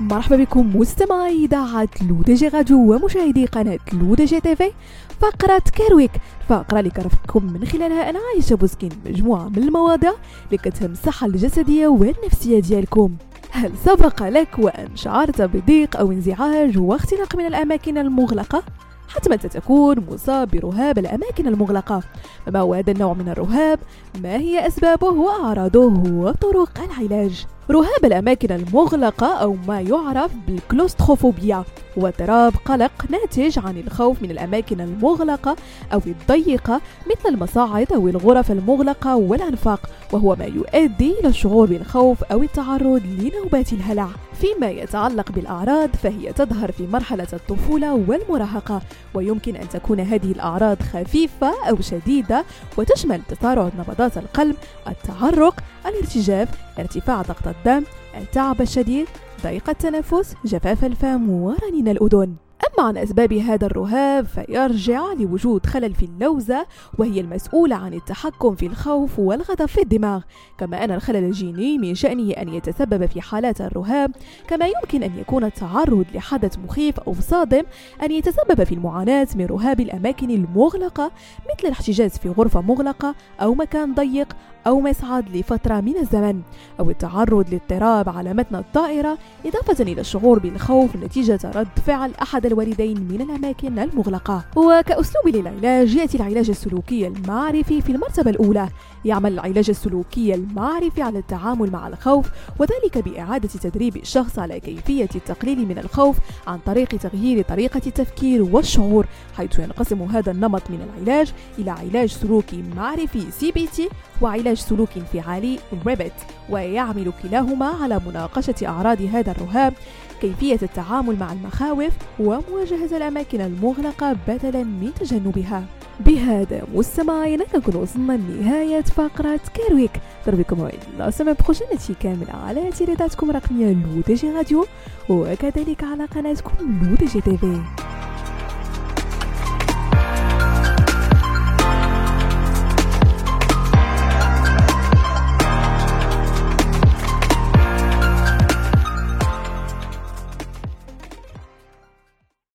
مرحبا بكم مستمعي إذاعة LODJ Radio ومشاهدي قناة LODJ TV فقرة Care Week فقرة اللي كنرافقكم من خلالها أنا عايشة بوسكين مجموعة من المواضيع اللي كتهم الصحة الجسدية والنفسية ديالكم هل سبق لك وأن شعرت بضيق أو انزعاج واختناق من الأماكن المغلقة؟ حتما ستكون مصاب برهاب الأماكن المغلقة فما هو هذا النوع من الرهاب؟ ما هي أسبابه وأعراضه وطرق العلاج؟ رهاب الأماكن المغلقة أو ما يعرف بالكلوستروفوبيا هو اضطراب قلق ناتج عن الخوف من الأماكن المغلقة أو الضيقة مثل المصاعد أو الغرف المغلقة والأنفاق وهو ما يؤدي إلى الشعور بالخوف أو التعرض لنوبات الهلع فيما يتعلق بالأعراض فهي تظهر في مرحلة الطفولة والمراهقة ويمكن أن تكون هذه الأعراض خفيفة أو شديدة وتشمل تسارع نبضات القلب التعرق الارتجاف ارتفاع ضغط الدم التعب الشديد ضيق التنفس جفاف الفم ورنين الأذن. عن أسباب هذا الرهاب فيرجع لوجود خلل في اللوزة وهي المسؤولة عن التحكم في الخوف والغضب في الدماغ. كما أن الخلل الجيني من شأنه أن يتسبب في حالات الرهاب كما يمكن أن يكون التعرض لحدث مخيف أو صادم أن يتسبب في المعاناة من رهاب الأماكن المغلقة مثل الاحتجاز في غرفة مغلقة أو مكان ضيق أو مصعد لفترة من الزمن أو التعرض لاضطراب على متن الطائرة إضافة إلى الشعور بالخوف نتيجة رد فعل أحد الوالدين من الأماكن المغلقة. وكأسلوب للعلاج يأتي العلاج السلوكي المعرفي في المرتبة الأولى. يعمل العلاج السلوكي المعرفي على التعامل مع الخوف وذلك بإعادة تدريب الشخص على كيفية التقليل من الخوف عن طريق تغيير طريقة التفكير والشعور حيث ينقسم هذا النمط من العلاج إلى علاج سلوكي معرفي CBT وعلاج سلوك انفعالي REBT ويعمل كلاهما على مناقشة أعراض هذا الرهاب كيفية التعامل مع المخاوف ومواجهة الأماكن المغلقة بدلا من تجنبها. بهذا مستمعينا كنكون وصلنا لنهاية فقرة Care Week نضرب لكم موعد la prochaine كاملة على ترددات كم الرقمية LODJ Radio وكذلك على قناتكم LODJ TV